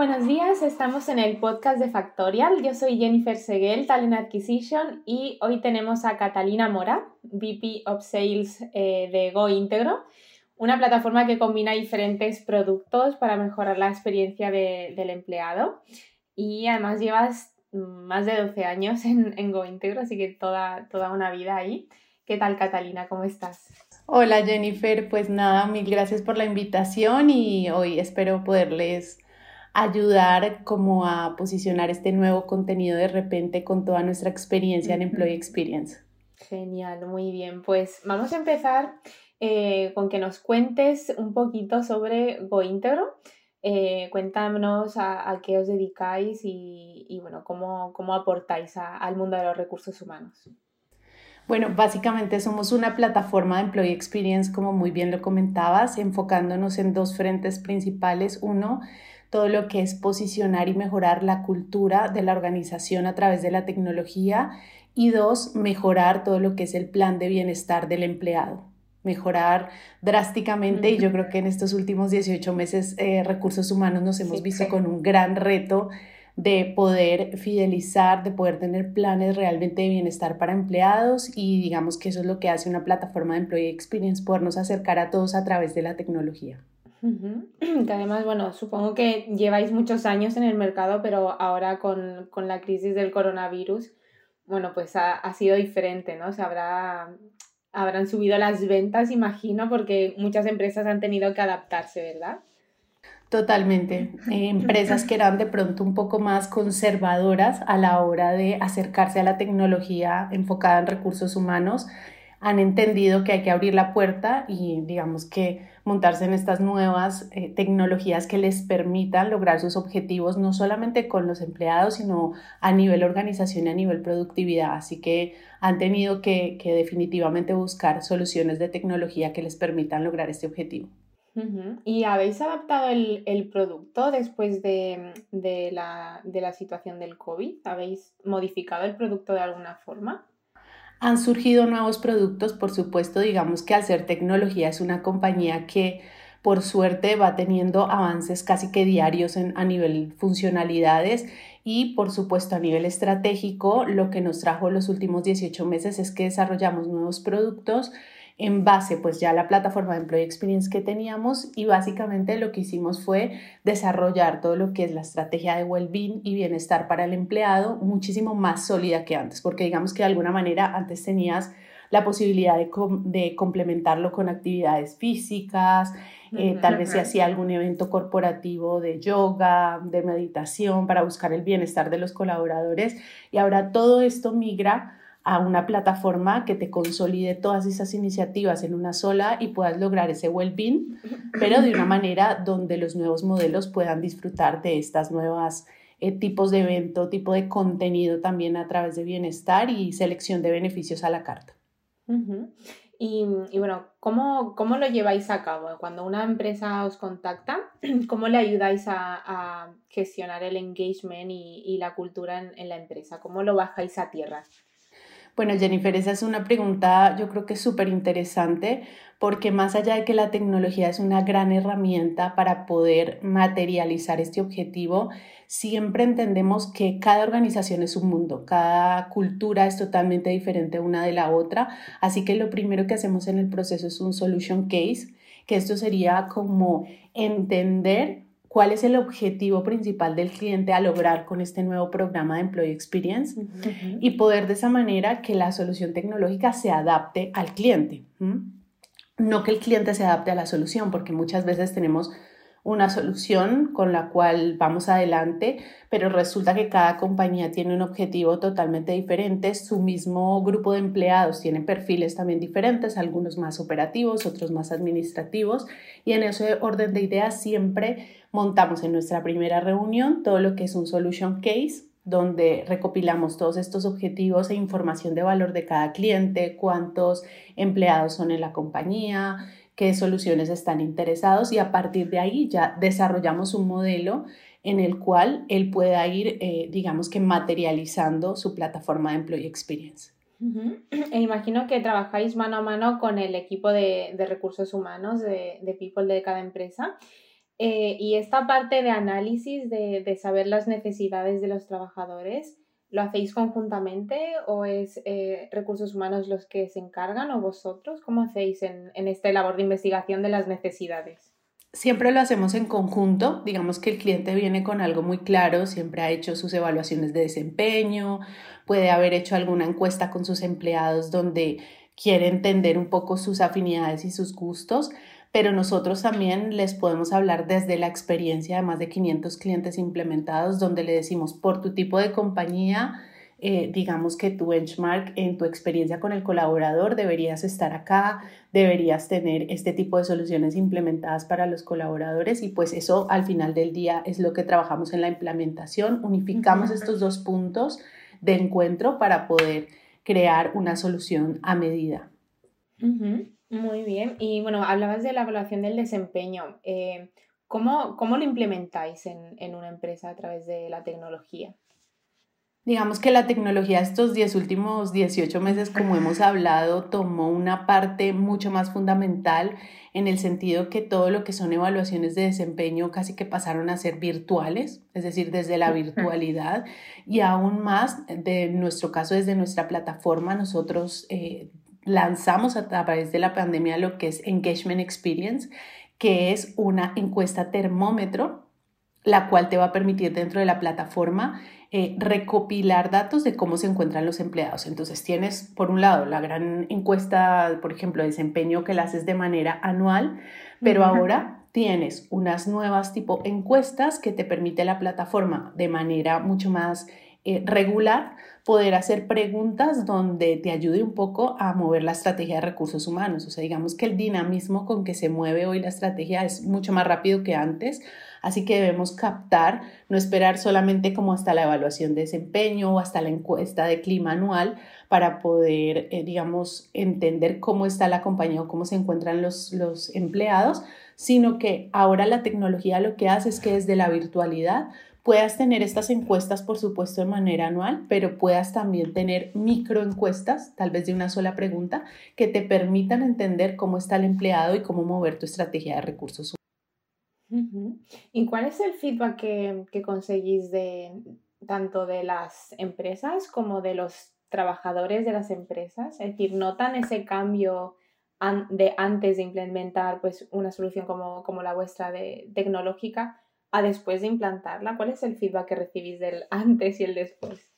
buenos días. Estamos en el podcast de Factorial. Yo soy Jennifer Seguel, Talent Acquisition, y hoy tenemos a Catalina Mora, VP of Sales eh, de Go Integro, una plataforma que combina diferentes productos para mejorar la experiencia del empleado. Y además llevas más de 12 años en, en Go Integro, así que toda, toda una vida ahí. ¿Qué tal, Catalina? ¿Cómo estás? Hola, Jennifer. Pues nada, mil gracias por la invitación y hoy espero poderles ayudar como a posicionar este nuevo contenido de repente con toda nuestra experiencia en Employee Experience. Genial, muy bien. Pues vamos a empezar eh, con que nos cuentes un poquito sobre GoIntegro. Eh, cuéntanos a, qué os dedicáis y, bueno, cómo, cómo aportáis al mundo de los recursos humanos. Bueno, básicamente somos una plataforma de Employee Experience, como muy bien lo comentabas, enfocándonos en dos frentes principales. Uno, todo lo que es posicionar y mejorar la cultura de la organización a través de la tecnología y dos, mejorar todo lo que es el plan de bienestar del empleado. Mejorar drásticamente y yo creo que en estos últimos 18 meses eh, recursos humanos nos hemos visto con un gran reto de poder fidelizar, de poder tener planes realmente de bienestar para empleados y digamos que eso es lo que hace una plataforma de Employee Experience, podernos acercar a todos a través de la tecnología. Que además, bueno, supongo que lleváis muchos años en el mercado, pero ahora con, la crisis del coronavirus, bueno, pues ha, sido diferente, ¿no? Se habrá, habrán subido las ventas, imagino, porque muchas empresas han tenido que adaptarse, ¿verdad? Totalmente. empresas que eran de pronto un poco más conservadoras a la hora de acercarse a la tecnología enfocada en recursos humanos han entendido que hay que abrir la puerta y digamos que montarse en estas nuevas eh, tecnologías que les permitan lograr sus objetivos, no solamente con los empleados, sino a nivel organización y a nivel productividad. Así que han tenido que, definitivamente buscar soluciones de tecnología que les permitan lograr este objetivo. ¿Y habéis adaptado el, producto después de, de, la, de la situación del COVID? ¿Habéis modificado el producto de alguna forma? Han surgido nuevos productos, por supuesto, digamos que al ser tecnología es una compañía que por suerte va teniendo avances casi que diarios en, a nivel funcionalidades y por supuesto a nivel estratégico lo que nos trajo los últimos 18 meses es que desarrollamos nuevos productos en base pues ya a la plataforma de Employee Experience que teníamos y básicamente lo que hicimos fue desarrollar todo lo que es la estrategia de well-being y bienestar para el empleado muchísimo más sólida que antes, porque digamos que de alguna manera antes tenías la posibilidad de, de complementarlo con actividades físicas, eh, tal vez se hacía algún evento corporativo de yoga, de meditación para buscar el bienestar de los colaboradores. Y ahora todo esto migra a una plataforma que te consolide todas esas iniciativas en una sola y puedas lograr ese well-being, pero de una manera donde los nuevos modelos puedan disfrutar de estas nuevas eh, tipos de evento, tipo de contenido también a través de bienestar y selección de beneficios a la carta. y, bueno, ¿cómo, ¿cómo, lo lleváis a cabo? Cuando una empresa os contacta, ¿cómo le ayudáis a, gestionar el engagement y, la cultura en, en, la empresa? ¿Cómo lo bajáis a tierra? Bueno, Jennifer, esa es una pregunta yo creo que súper interesante porque más allá de que la tecnología es una gran herramienta para poder materializar este objetivo, siempre entendemos que cada organización es un mundo, cada cultura es totalmente diferente una de la otra, así que lo primero que hacemos en el proceso es un solution case, que esto sería como entender cuál es el objetivo principal del cliente a lograr con este nuevo programa de Employee Experience y poder de esa manera que la solución tecnológica se adapte al cliente. No que el cliente se adapte a la solución, porque muchas veces tenemos una solución con la cual vamos adelante, pero resulta que cada compañía tiene un objetivo totalmente diferente, su mismo grupo de empleados tiene perfiles también diferentes, algunos más operativos, otros más administrativos, y en ese orden de ideas siempre montamos en nuestra primera reunión todo lo que es un solution case donde recopilamos todos estos objetivos e información de valor de cada cliente, cuántos empleados son en la compañía, qué soluciones están interesados y a partir de ahí ya desarrollamos un modelo en el cual él pueda ir, eh, digamos que materializando su plataforma de Employee Experience. E imagino que trabajáis mano a mano con el equipo de, recursos humanos, de, de, people de cada empresa. Eh, y esta parte de análisis, de, saber las necesidades de los trabajadores, ¿lo hacéis conjuntamente o es eh, recursos humanos los que se encargan o vosotros? ¿Cómo hacéis en, en esta labor de investigación de las necesidades? Siempre lo hacemos en conjunto, digamos que el cliente viene con algo muy claro, siempre ha hecho sus evaluaciones de desempeño, puede haber hecho alguna encuesta con sus empleados donde quiere entender un poco sus afinidades y sus gustos, pero nosotros también les podemos hablar desde la experiencia de más de 500 clientes implementados donde le decimos por tu tipo de compañía, eh, digamos que tu benchmark en tu experiencia con el colaborador deberías estar acá, deberías tener este tipo de soluciones implementadas para los colaboradores y pues eso al final del día es lo que trabajamos en la implementación, unificamos estos dos puntos de encuentro para poder crear una solución a medida. Muy bien, y bueno, hablabas de la evaluación del desempeño. Eh, ¿cómo, lo implementáis en, en una empresa a través de la tecnología? Digamos que la tecnología estos 10 últimos 18 meses, como hemos hablado, tomó una parte mucho más fundamental en el sentido que todo lo que son evaluaciones de desempeño casi que pasaron a ser virtuales, es decir, desde la virtualidad y aún más, de nuestro caso, desde nuestra plataforma, nosotros eh, lanzamos a través de la pandemia lo que es Engagement Experience, que es una encuesta termómetro, la cual te va a permitir dentro de la plataforma eh, recopilar datos de cómo se encuentran los empleados. Entonces tienes, por un lado, la gran encuesta, por ejemplo, de desempeño que la haces de manera anual, pero ahora tienes unas nuevas tipo encuestas que te permite la plataforma de manera mucho más eh, regular poder hacer preguntas donde te ayude un poco a mover la estrategia de recursos humanos. O sea, digamos que el dinamismo con que se mueve hoy la estrategia es mucho más rápido que antes Así que debemos captar, no esperar solamente como hasta la evaluación de desempeño o hasta la encuesta de clima anual para poder, eh, digamos, entender cómo está la compañía o cómo se encuentran los, los empleados, sino que ahora la tecnología lo que hace es que desde la virtualidad puedas tener estas encuestas, por supuesto, de manera anual, pero puedas también tener microencuestas, tal vez de una sola pregunta, que te permitan entender cómo está el empleado y cómo mover tu estrategia de recursos ¿Y cuál es el feedback que, conseguís de tanto de las empresas como de los trabajadores de las empresas? Es decir, ¿notan ese cambio de antes de implementar pues, una solución como, como la vuestra de tecnológica a después de implantarla? ¿Cuál es el feedback que recibís del antes y el después?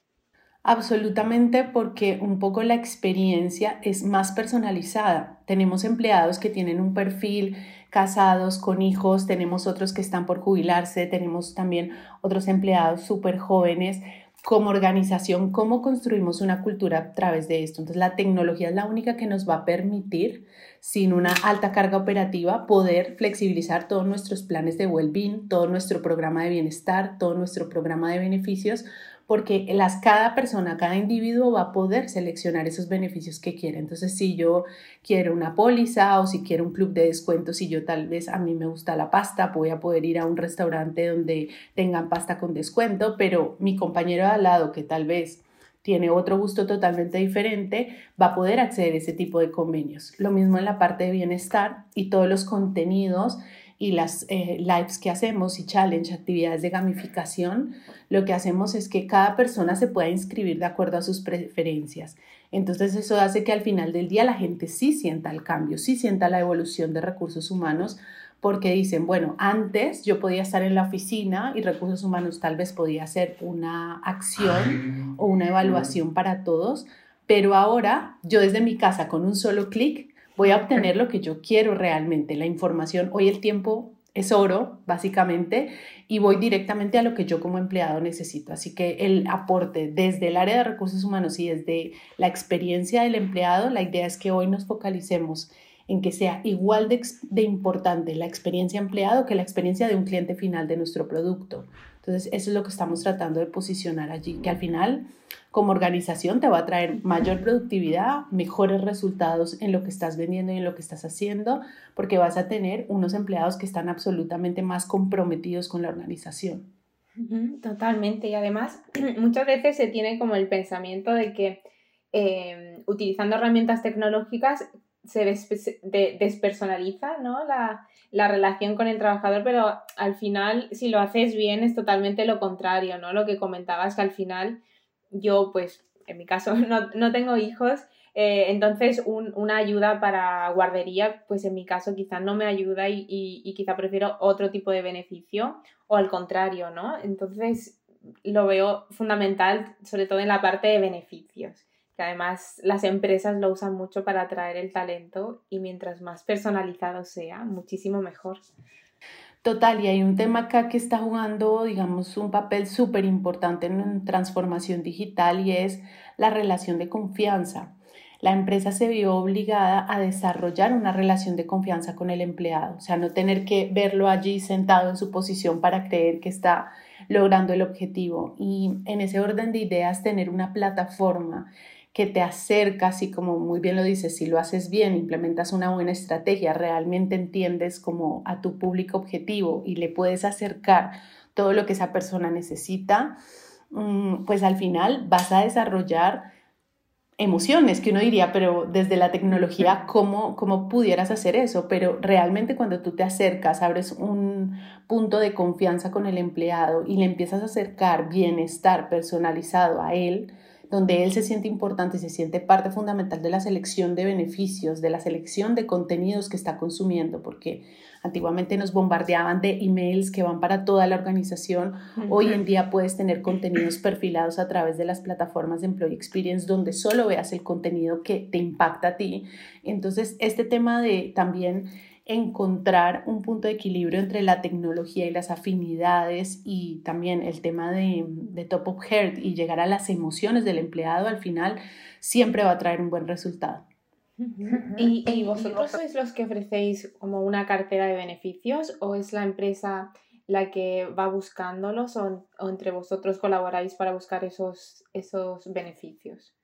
Absolutamente porque un poco la experiencia es más personalizada. Tenemos empleados que tienen un perfil casados con hijos, tenemos otros que están por jubilarse, tenemos también otros empleados súper jóvenes. Como organización, ¿cómo construimos una cultura a través de esto? Entonces, la tecnología es la única que nos va a permitir, sin una alta carga operativa, poder flexibilizar todos nuestros planes de well-being, todo nuestro programa de bienestar, todo nuestro programa de beneficios, porque las, cada persona, cada individuo va a poder seleccionar esos beneficios que quiere. Entonces, si yo quiero una póliza o si quiero un club de descuento, si yo tal vez a mí me gusta la pasta, voy a poder ir a un restaurante donde tengan pasta con descuento, pero mi compañero de al lado que tal vez tiene otro gusto totalmente diferente, va a poder acceder a ese tipo de convenios. Lo mismo en la parte de bienestar y todos los contenidos y las eh, lives que hacemos y challenge, actividades de gamificación, lo que hacemos es que cada persona se pueda inscribir de acuerdo a sus preferencias. Entonces eso hace que al final del día la gente sí sienta el cambio, sí sienta la evolución de recursos humanos, porque dicen, bueno, antes yo podía estar en la oficina y recursos humanos tal vez podía hacer una acción o una evaluación para todos, pero ahora yo desde mi casa con un solo clic voy a obtener lo que yo quiero realmente, la información. Hoy el tiempo es oro, básicamente, y voy directamente a lo que yo como empleado necesito. Así que el aporte desde el área de recursos humanos y desde la experiencia del empleado, la idea es que hoy nos focalicemos en que sea igual de, importante la experiencia empleado que la experiencia de un cliente final de nuestro producto. Entonces, eso es lo que estamos tratando de posicionar allí, que al final como organización te va a traer mayor productividad, mejores resultados en lo que estás vendiendo y en lo que estás haciendo, porque vas a tener unos empleados que están absolutamente más comprometidos con la organización. Totalmente. Y además, muchas veces se tiene como el pensamiento de que em, utilizando herramientas tecnológicas se despersonaliza ¿no? la, la, relación con el trabajador, pero al final, si lo haces bien, es totalmente lo contrario, ¿no? Lo que comentabas, que al final yo, pues, en mi caso, no, no tengo hijos, eh, entonces una ayuda para guardería, pues en mi caso quizá no me ayuda y, y, quizá prefiero otro tipo de beneficio o al contrario, ¿no? Entonces lo veo fundamental, sobre todo en la parte de beneficios que además las empresas lo usan mucho para atraer el talento y mientras más personalizado sea, muchísimo mejor. Total, y hay un tema acá que está jugando, digamos, un papel súper importante en transformación digital y es la relación de confianza. La empresa se vio obligada a desarrollar una relación de confianza con el empleado, o sea, no tener que verlo allí sentado en su posición para creer que está logrando el objetivo. Y en ese orden de ideas, tener una plataforma que te acerca, así como muy bien lo dices, si lo haces bien, implementas una buena estrategia, realmente entiendes como a tu público objetivo y le puedes acercar todo lo que esa persona necesita, mm, pues al final vas a desarrollar emociones que uno diría, pero desde la tecnología, ¿cómo, ¿cómo pudieras hacer eso? Pero realmente cuando tú te acercas, abres un punto de confianza con el empleado y le empiezas a acercar bienestar personalizado a él, donde él se siente importante y se siente parte fundamental de la selección de beneficios, de la selección de contenidos que está consumiendo, porque antiguamente nos bombardeaban de emails que van para toda la organización. Hoy en día puedes tener contenidos perfilados a través de las plataformas de Employee Experience donde solo veas el contenido que te impacta a ti. Entonces, este tema de también encontrar un punto de equilibrio entre la tecnología y las afinidades y también el tema de, top of heart y llegar a las emociones del empleado al final siempre va a traer un buen resultado. ¿Y, vosotros sois los que ofrecéis como una cartera de beneficios o es la empresa la que va buscándolos o, o entre vosotros colaboráis para buscar esos, esos beneficios?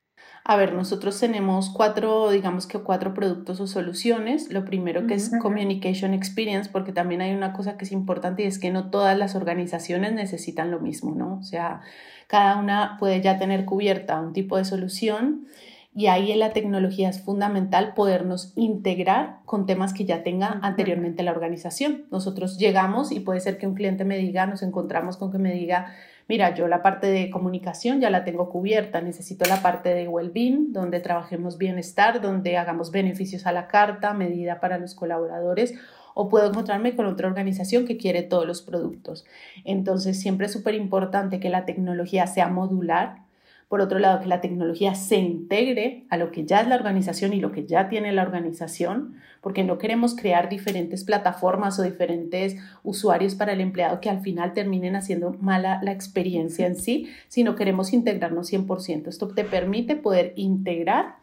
A ver, nosotros tenemos cuatro, digamos que cuatro productos o soluciones. Lo primero que es Communication Experience, porque también hay una cosa que es importante y es que no todas las organizaciones necesitan lo mismo, ¿no? O sea, cada una puede ya tener cubierta un tipo de solución y ahí en la tecnología es fundamental podernos integrar con temas que ya tenga anteriormente la organización. Nosotros llegamos y puede ser que un cliente me diga, nos encontramos con que me diga, mira, yo la parte de comunicación ya la tengo cubierta, necesito la parte de well-being, donde trabajemos bienestar, donde hagamos beneficios a la carta, medida para los colaboradores, o puedo encontrarme con otra organización que quiere todos los productos. Entonces, siempre es súper importante que la tecnología sea modular, por otro lado, que la tecnología se integre a lo que ya es la organización y lo que ya tiene la organización, porque no queremos crear diferentes plataformas o diferentes usuarios para el empleado que al final terminen haciendo mala la experiencia en sí, sino queremos integrarnos 100%. Esto te permite poder integrar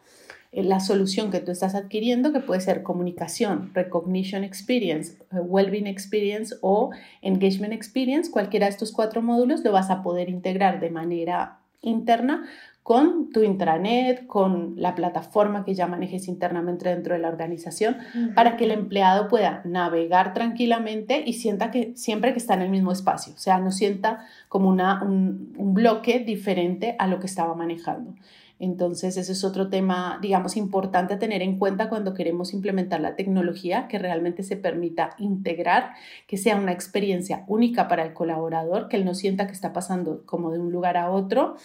eh, la solución que tú estás adquiriendo, que puede ser comunicación, recognition experience, eh, well-being experience o engagement experience, cualquiera de estos cuatro módulos lo vas a poder integrar de manera interna con tu intranet, con la plataforma que ya manejes internamente dentro de la organización, para que el empleado pueda navegar tranquilamente y sienta que siempre que está en el mismo espacio, o sea, no sienta como una, un, un bloque diferente a lo que estaba manejando. Entonces, ese es otro tema, digamos, importante a tener en cuenta cuando queremos implementar la tecnología, que realmente se permita integrar, que sea una experiencia única para el colaborador, que él no sienta que está pasando como de un lugar a otro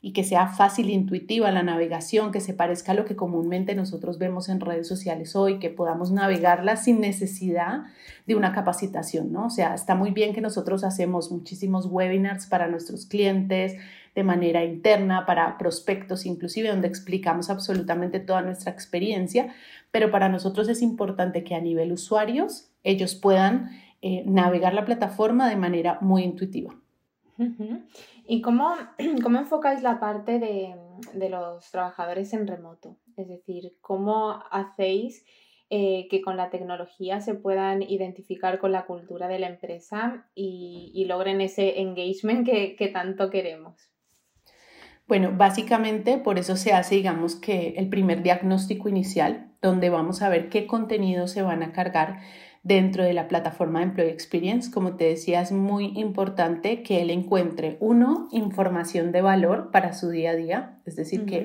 y que sea fácil e intuitiva la navegación, que se parezca a lo que comúnmente nosotros vemos en redes sociales hoy, que podamos navegarla sin necesidad de una capacitación, ¿no? O sea, está muy bien que nosotros hacemos muchísimos webinars para nuestros clientes, de manera interna para prospectos, inclusive donde explicamos absolutamente toda nuestra experiencia, pero para nosotros es importante que a nivel usuarios ellos puedan eh, navegar la plataforma de manera muy intuitiva. ¿Y cómo, cómo enfocáis la parte de, de, los trabajadores en remoto? Es decir, ¿cómo hacéis eh, que con la tecnología se puedan identificar con la cultura de la empresa y, y logren ese engagement que, que tanto queremos? Bueno, básicamente por eso se hace, digamos que el primer diagnóstico inicial, donde vamos a ver qué contenidos se van a cargar dentro de la plataforma de Employee Experience. Como te decía, es muy importante que él encuentre, uno, información de valor para su día a día, es decir, que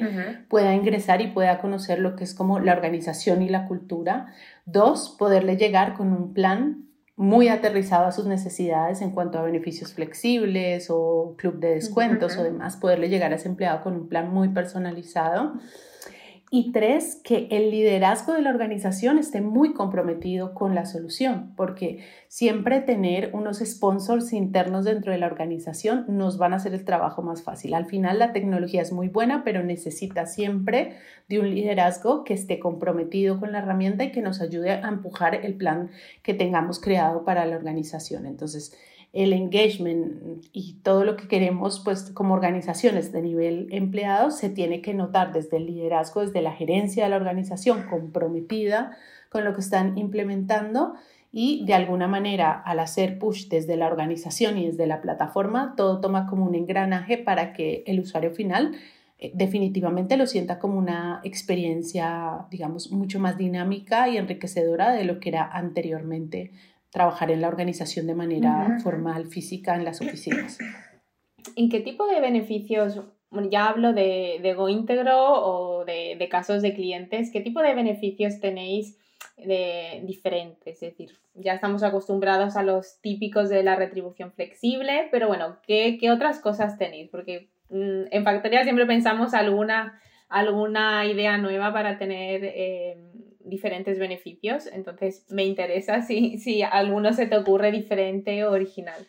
pueda ingresar y pueda conocer lo que es como la organización y la cultura. Dos, poderle llegar con un plan muy aterrizado a sus necesidades en cuanto a beneficios flexibles o club de descuentos o demás, poderle llegar a ese empleado con un plan muy personalizado. Y tres, que el liderazgo de la organización esté muy comprometido con la solución, porque siempre tener unos sponsors internos dentro de la organización nos van a hacer el trabajo más fácil. Al final la tecnología es muy buena, pero necesita siempre de un liderazgo que esté comprometido con la herramienta y que nos ayude a empujar el plan que tengamos creado para la organización. Entonces, el engagement y todo lo que queremos, pues como organizaciones de nivel empleado, se tiene que notar desde el liderazgo, desde la gerencia de la organización comprometida con lo que están implementando y de alguna manera al hacer push desde la organización y desde la plataforma, todo toma como un engranaje para que el usuario final eh, definitivamente lo sienta como una experiencia, digamos, mucho más dinámica y enriquecedora de lo que era anteriormente trabajar en la organización de manera formal, física, en las oficinas. ¿En qué tipo de beneficios, ya hablo de, de Go íntegro o de, de, casos de clientes, qué tipo de beneficios tenéis de diferentes? Es decir, ya estamos acostumbrados a los típicos de la retribución flexible, pero bueno, ¿qué, qué otras cosas tenéis? Porque mm, en Factoría siempre pensamos alguna, alguna idea nueva para tener... Eh, diferentes beneficios, entonces me interesa si, si alguno se te ocurre diferente o original.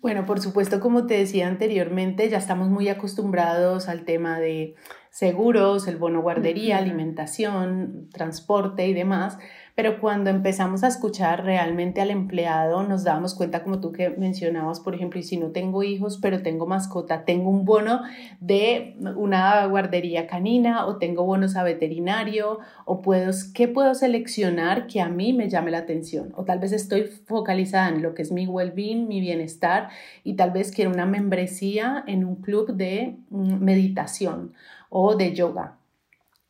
Bueno, por supuesto, como te decía anteriormente, ya estamos muy acostumbrados al tema de seguros, el bono guardería, alimentación, transporte y demás, pero cuando empezamos a escuchar realmente al empleado, nos dábamos cuenta, como tú que mencionabas, por ejemplo, y si no tengo hijos, pero tengo mascota, tengo un bono de una guardería canina o tengo bonos a veterinario o puedo, ¿qué puedo seleccionar que a mí me llame la atención? O tal vez estoy focalizada en lo que es mi well-being, mi bienestar y tal vez quiero una membresía en un club de mm, meditación o de yoga.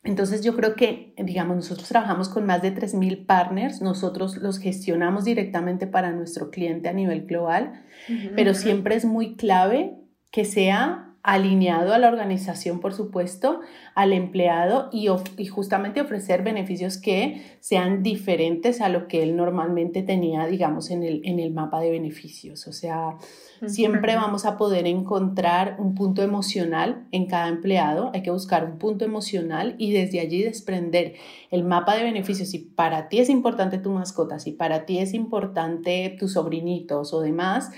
Entonces yo creo que, digamos, nosotros trabajamos con más de 3.000 partners, nosotros los gestionamos directamente para nuestro cliente a nivel global, pero siempre es muy clave que sea alineado a la organización, por supuesto, al empleado y, y, justamente ofrecer beneficios que sean diferentes a lo que él normalmente tenía, digamos, en el, en el mapa de beneficios. O sea, siempre vamos a poder encontrar un punto emocional en cada empleado, hay que buscar un punto emocional y desde allí desprender el mapa de beneficios. Si para ti es importante tu mascota, si para ti es importante tus sobrinitos o demás,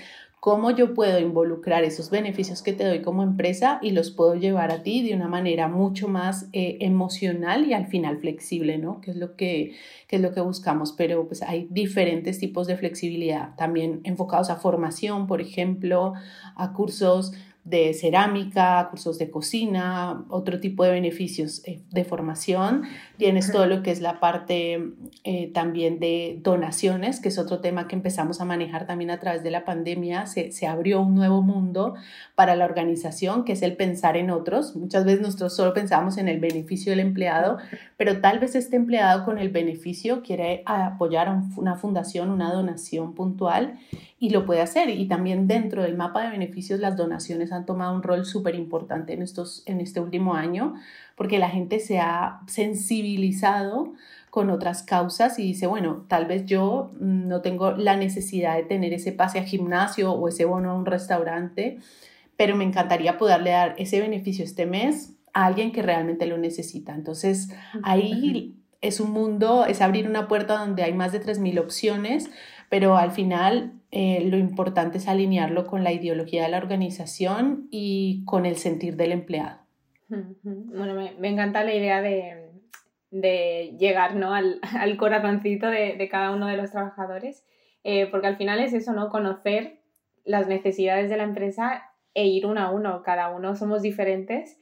cómo yo puedo involucrar esos beneficios que te doy como empresa y los puedo llevar a ti de una manera mucho más eh, emocional y al final flexible, ¿no? Que es lo que, que, es lo que buscamos, pero pues hay diferentes tipos de flexibilidad, también enfocados a formación, por ejemplo, a cursos de cerámica, cursos de cocina, otro tipo de beneficios eh, de formación. Tienes todo lo que es la parte eh, también de donaciones, que es otro tema que empezamos a manejar también a través de la pandemia. Se, se abrió un nuevo mundo para la organización, que es el pensar en otros. Muchas veces nosotros solo pensamos en el beneficio del empleado, pero tal vez este empleado con el beneficio quiere apoyar a una fundación, una donación puntual y lo puede hacer. Y también dentro del mapa de beneficios las donaciones han tomado un rol súper importante en, estos, en este último año porque la gente se ha sensibilizado con otras causas y dice, bueno, tal vez yo no tengo la necesidad de tener ese pase a gimnasio o ese bono a un restaurante, pero me encantaría poderle dar ese beneficio este mes a alguien que realmente lo necesita. Entonces, ahí es un mundo, es abrir una puerta donde hay más de 3.000 opciones, pero al final eh, lo importante es alinearlo con la ideología de la organización y con el sentir del empleado. Bueno, me, encanta la idea de, de llegar ¿no? al, al corazoncito de, de, cada uno de los trabajadores, eh, porque al final es eso, ¿no? Conocer las necesidades de la empresa e ir uno a uno, cada uno somos diferentes,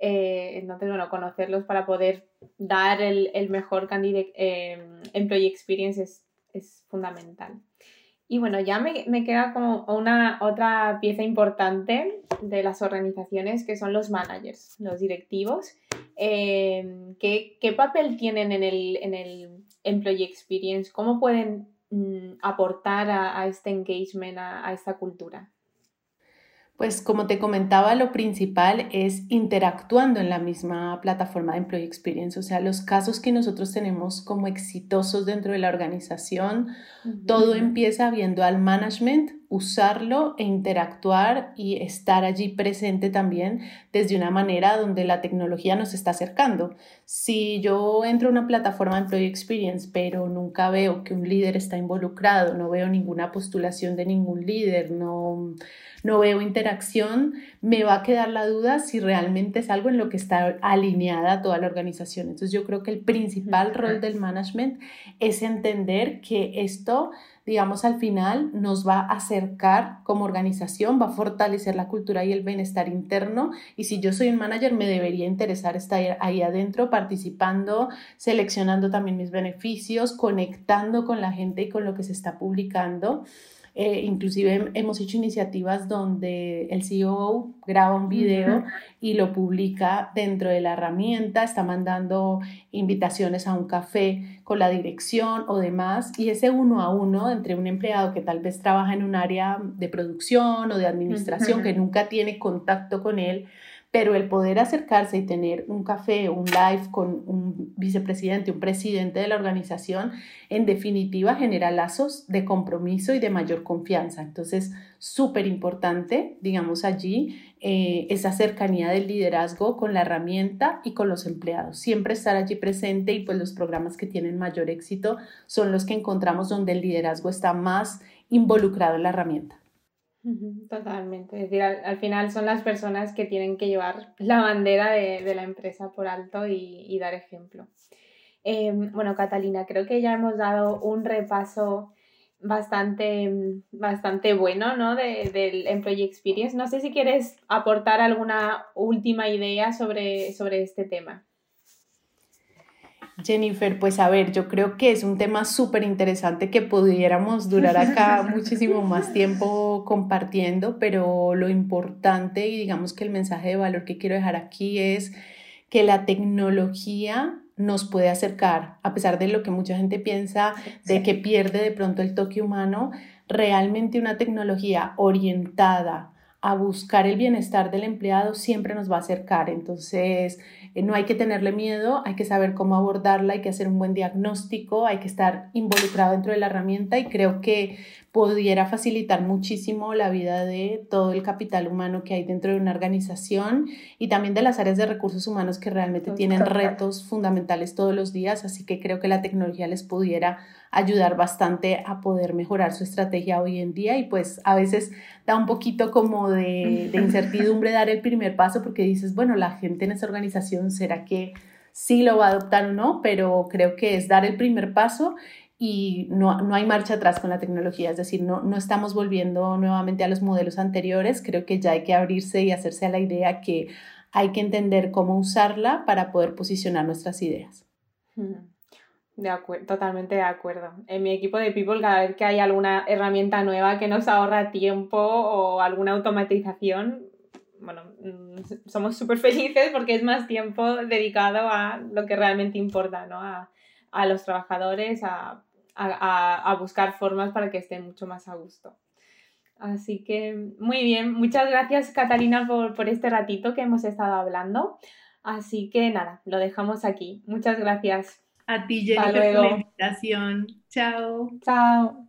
eh, entonces, bueno, conocerlos para poder dar el, el mejor candidate, employee experience es, es fundamental. Y bueno, ya me, me, queda como una otra pieza importante de las organizaciones que son los managers, los directivos. Eh, ¿qué, ¿qué, papel tienen en el, en el employee experience? ¿Cómo pueden mm, aportar a, a, este engagement, a, a esta cultura? Pues como te comentaba, lo principal es interactuando en la misma plataforma de Employee Experience, o sea, los casos que nosotros tenemos como exitosos dentro de la organización, todo empieza viendo al management usarlo e interactuar y estar allí presente también desde una manera donde la tecnología nos está acercando. Si yo entro a una plataforma de Employee Experience, pero nunca veo que un líder está involucrado, no veo ninguna postulación de ningún líder, no, no veo interacción, me va a quedar la duda si realmente es algo en lo que está alineada toda la organización. Entonces yo creo que el principal rol del management es entender que esto digamos, al final nos va a acercar como organización, va a fortalecer la cultura y el bienestar interno. Y si yo soy un manager, me debería interesar estar ahí adentro, participando, seleccionando también mis beneficios, conectando con la gente y con lo que se está publicando. Eh, inclusive hemos hecho iniciativas donde el CEO graba un video y lo publica dentro de la herramienta, está mandando invitaciones a un café con la dirección o demás, y ese uno a uno entre un empleado que tal vez trabaja en un área de producción o de administración, que nunca tiene contacto con él, pero el poder acercarse y tener un café, un live con un vicepresidente, un presidente de la organización, en definitiva genera lazos de compromiso y de mayor confianza. Entonces, súper importante, digamos allí, eh, esa cercanía del liderazgo con la herramienta y con los empleados. Siempre estar allí presente y pues los programas que tienen mayor éxito son los que encontramos donde el liderazgo está más involucrado en la herramienta. Totalmente. Es decir, al, final son las personas que tienen que llevar la bandera de, la empresa por alto y, dar ejemplo. Em, bueno, Catalina, creo que ya hemos dado un repaso bastante, bastante bueno ¿no? de, del Employee Experience. No sé si quieres aportar alguna última idea sobre, sobre este tema. Jennifer, pues a ver, yo creo que es un tema súper interesante que pudiéramos durar acá muchísimo más tiempo compartiendo, pero lo importante y digamos que el mensaje de valor que quiero dejar aquí es que la tecnología nos puede acercar, a pesar de lo que mucha gente piensa, de que pierde de pronto el toque humano, realmente una tecnología orientada a buscar el bienestar del empleado siempre nos va a acercar. Entonces, eh, no hay que tenerle miedo, hay que saber cómo abordarla, hay que hacer un buen diagnóstico, hay que estar involucrado dentro de la herramienta y creo que pudiera facilitar muchísimo la vida de todo el capital humano que hay dentro de una organización y también de las áreas de recursos humanos que realmente tienen retos fundamentales todos los días, así que creo que la tecnología les pudiera ayudar bastante a poder mejorar su estrategia hoy en día y pues a veces da un poquito como de, de incertidumbre dar el primer paso porque dices, bueno, la gente en esa organización, ¿será que sí lo va a adoptar o no? Pero creo que es dar el primer paso y no, no, hay marcha atrás con la tecnología, es decir, no, no estamos volviendo nuevamente a los modelos anteriores, creo que ya hay que abrirse y hacerse a la idea que hay que entender cómo usarla para poder posicionar nuestras ideas. De acuerdo, totalmente de acuerdo. En mi equipo de People, cada vez que hay alguna herramienta nueva que nos ahorra tiempo o alguna automatización, bueno, mm, somos súper felices porque es más tiempo dedicado a lo que realmente importa, ¿no? A, a los trabajadores, a a, buscar formas para que estén mucho más a gusto. Así que muy bien, muchas gracias Catalina por, por este ratito que hemos estado hablando. Así que nada, lo dejamos aquí. Muchas gracias. A ti, Jennifer, por la invitación. Chao. Chao.